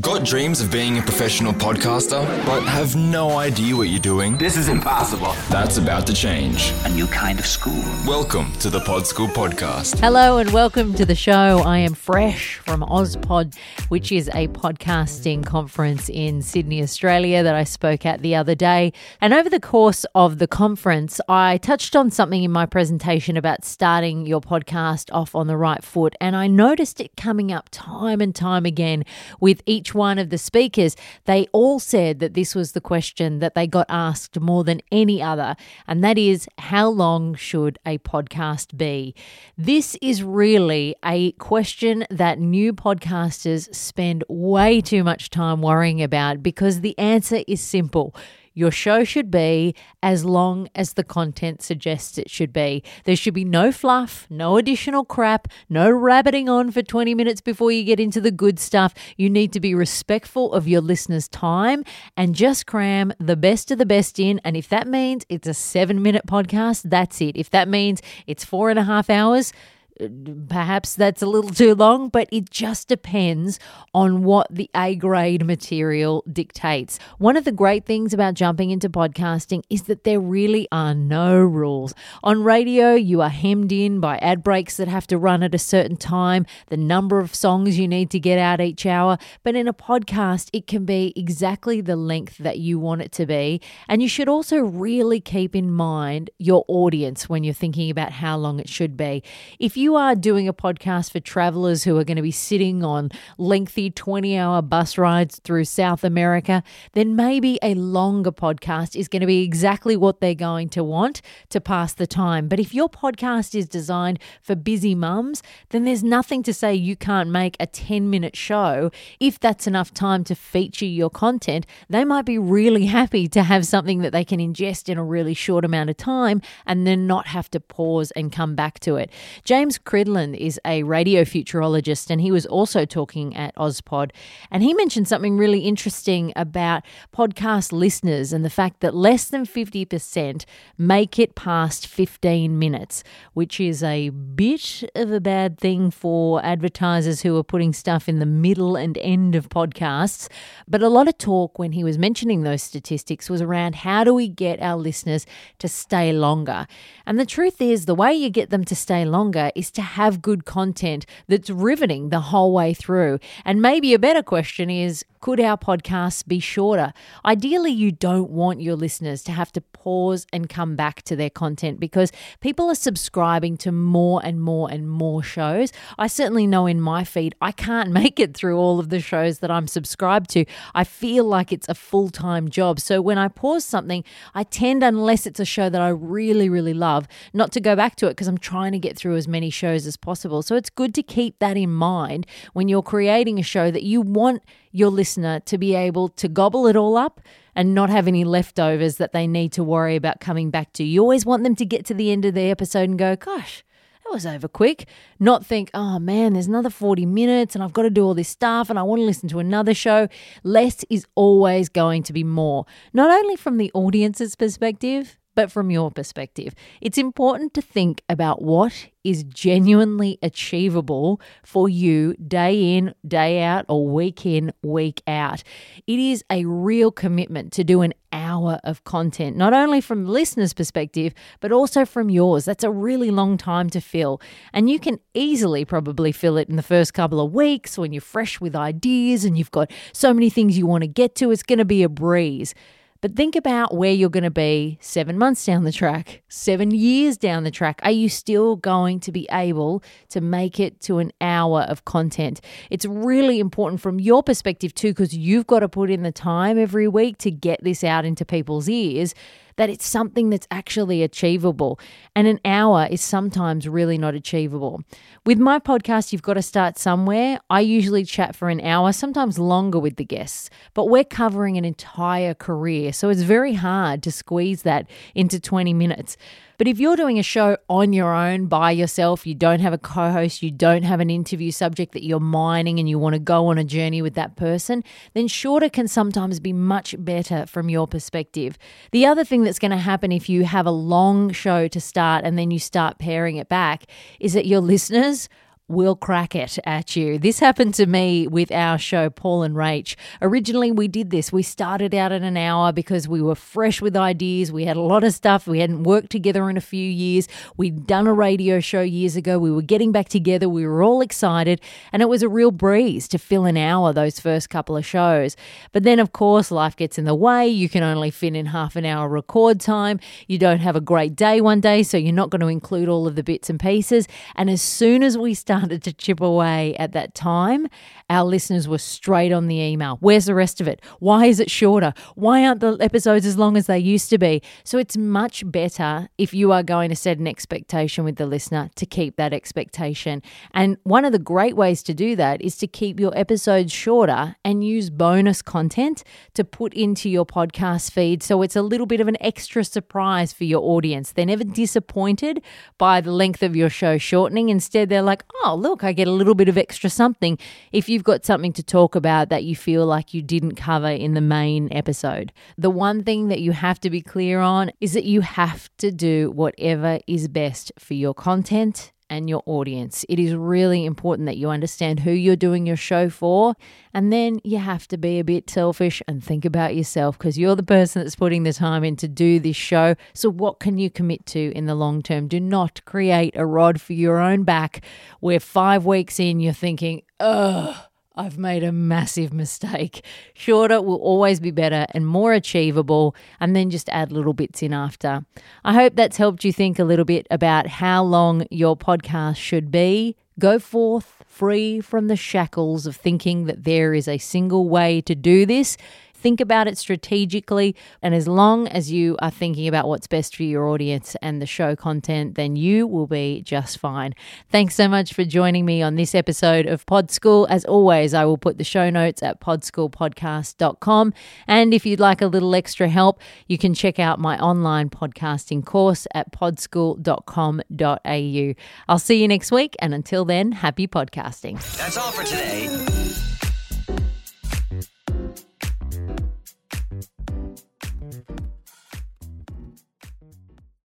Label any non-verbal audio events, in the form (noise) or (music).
Got dreams of being a professional podcaster, but have no idea what you're doing? This is impossible. That's about to change. A new kind of school. Welcome to the Pod School Podcast. Hello and welcome to the show. I am fresh from Ozpod, which is a podcasting conference in Sydney, Australia that I spoke at the other day. And over the course of the conference, I touched on something in my presentation about starting your podcast off on the right foot. And I noticed it coming up time and time again with each each one of the speakers, they all said that this was the question that they got asked more than any other, and that is how long should a podcast be? This is really a question that new podcasters spend way too much time worrying about because the answer is simple. Your show should be as long as the content suggests it should be. There should be no fluff, no additional crap, no rabbiting on for 20 minutes before you get into the good stuff. You need to be respectful of your listeners' time and just cram the best of the best in. And if that means it's a seven minute podcast, that's it. If that means it's four and a half hours, perhaps that's a little too long, but it just depends on what the A grade material dictates. One of the great things about jumping into podcasting is that there really are no rules. On radio, you are hemmed in by ad breaks that have to run at a certain time, the number of songs you need to get out each hour, but in a podcast, it can be exactly the length that you want it to be. And you should also really keep in mind your audience when you're thinking about how long it should be. If you are doing a podcast for travelers who are going to be sitting on lengthy 20 hour bus rides through South America, then maybe a longer podcast is going to be exactly what they're going to want to pass the time. But if your podcast is designed for busy mums, then there's nothing to say you can't make a 10 minute show. If that's enough time to feature your content, they might be really happy to have something that they can ingest in a really short amount of time and then not have to pause and come back to it. James Cridland is a radio futurologist, and he was also talking at Ozpod. And he mentioned something really interesting about podcast listeners and the fact that less than 50% make it past 15 minutes, which is a bit of a bad thing for advertisers who are putting stuff in the middle and end of podcasts. But a lot of talk when he was mentioning those statistics was around how do we get our listeners to stay longer? And the truth is, the way you get them to stay longer is to have good content that's riveting the whole way through. And maybe a better question is could our podcasts be shorter? Ideally, you don't want your listeners to have to pause and come back to their content because people are subscribing to more and more and more shows. I certainly know in my feed, I can't (laughs) make it through all of the shows that I'm subscribed to. I feel like it's a full time job. So when I pause something, I tend, unless it's a show that I really, really love, not to go back to it because I'm trying to get through as many shows as possible. So it's good to keep that in mind when you're creating a show that you want your listener to be able to gobble it all up and not have any leftovers that they need to worry about coming back to. You always want them to get to the end of the episode and go, gosh, that was over quick. Not think, oh man, there's another 40 minutes and I've got to do all this stuff and I want to listen to another show. Less is always going to be more, not only from the audience's perspective, but from your perspective. It's important to think about what is genuinely achievable for you day in, day out, or week in, week out. It is a real commitment to do an hour of content, not only from the listener's perspective, but also from yours. That's a really long time to fill. And you can easily probably fill it in the first couple of weeks when you're fresh with ideas and you've got so many things you want to get to. It's going to be a breeze. But think about where you're going to be seven months down the track, seven years down the track. Are you still going to be able to make it to an hour of content? It's really important from your perspective, too, because you've got to put in the time every week to get this out into people's ears that it's something that's actually achievable. And an hour is sometimes really not achievable. With my podcast, you've got to start somewhere. I usually chat for an hour, sometimes longer with the guests, but we're covering an entire career. So it's very hard to squeeze that into 20 minutes. But if you're doing a show on your own by yourself, you don't have a co host, you don't have an interview subject that you're mining and you want to go on a journey with that person, then shorter can sometimes be much better from your perspective. The other thing that's going to happen if you have a long show to start and then you start pairing it back is that your listeners we'll crack it at you. This happened to me with our show, Paul and Rach. Originally, we did this. We started out at an hour because we were fresh with ideas. We had a lot of stuff. We hadn't worked together in a few years. We'd done a radio show years ago. We were getting back together. We were all excited. And it was a real breeze to fill an hour those first couple of shows. But then, of course, life gets in the way. You can only fit in half an hour record time. You don't have a great day one day, so you're not going to include all of the bits and pieces. And as soon as we start started to chip away at that time, our listeners were straight on the email. Where's the rest of it? Why is it shorter? Why aren't the episodes as long as they used to be? So it's much better if you are going to set an expectation with the listener to keep that expectation. And one of the great ways to do that is to keep your episodes shorter and use bonus content to put into your podcast feed. So it's a little bit of an extra surprise for your audience. They're never disappointed by the length of your show shortening. Instead, they're like, oh, look, I get a little bit of extra something if you've got something to talk about that you feel like you didn't cover in the main episode. The one thing that you have to be clear on is that you have to do whatever is best for your content and your audience. It is really important that you understand who you're doing your show for. And then you have to be a bit selfish and think about yourself because you're the person that's putting the time in to do this show. So, what can you commit to in the long term? Do not create a rod for your own back where five weeks in you're thinking, ugh I've made a massive mistake. Shorter will always be better and more achievable, and then just add little bits in after. I hope that's helped you think a little bit about how long your podcast should be. Go forth free from the shackles of thinking that there is a single way to do this. Think about it strategically. And as long as you are thinking about what's best for your audience and the show content, then you will be just fine. Thanks so much for joining me on this episode of Pod School. As always, I will put the show notes at podschoolpodcast.com. And if you'd like a little extra help, you can check out my online podcasting course at podschool.com.au. I'll see you next week. And until then, happy podcasting. That's all for today.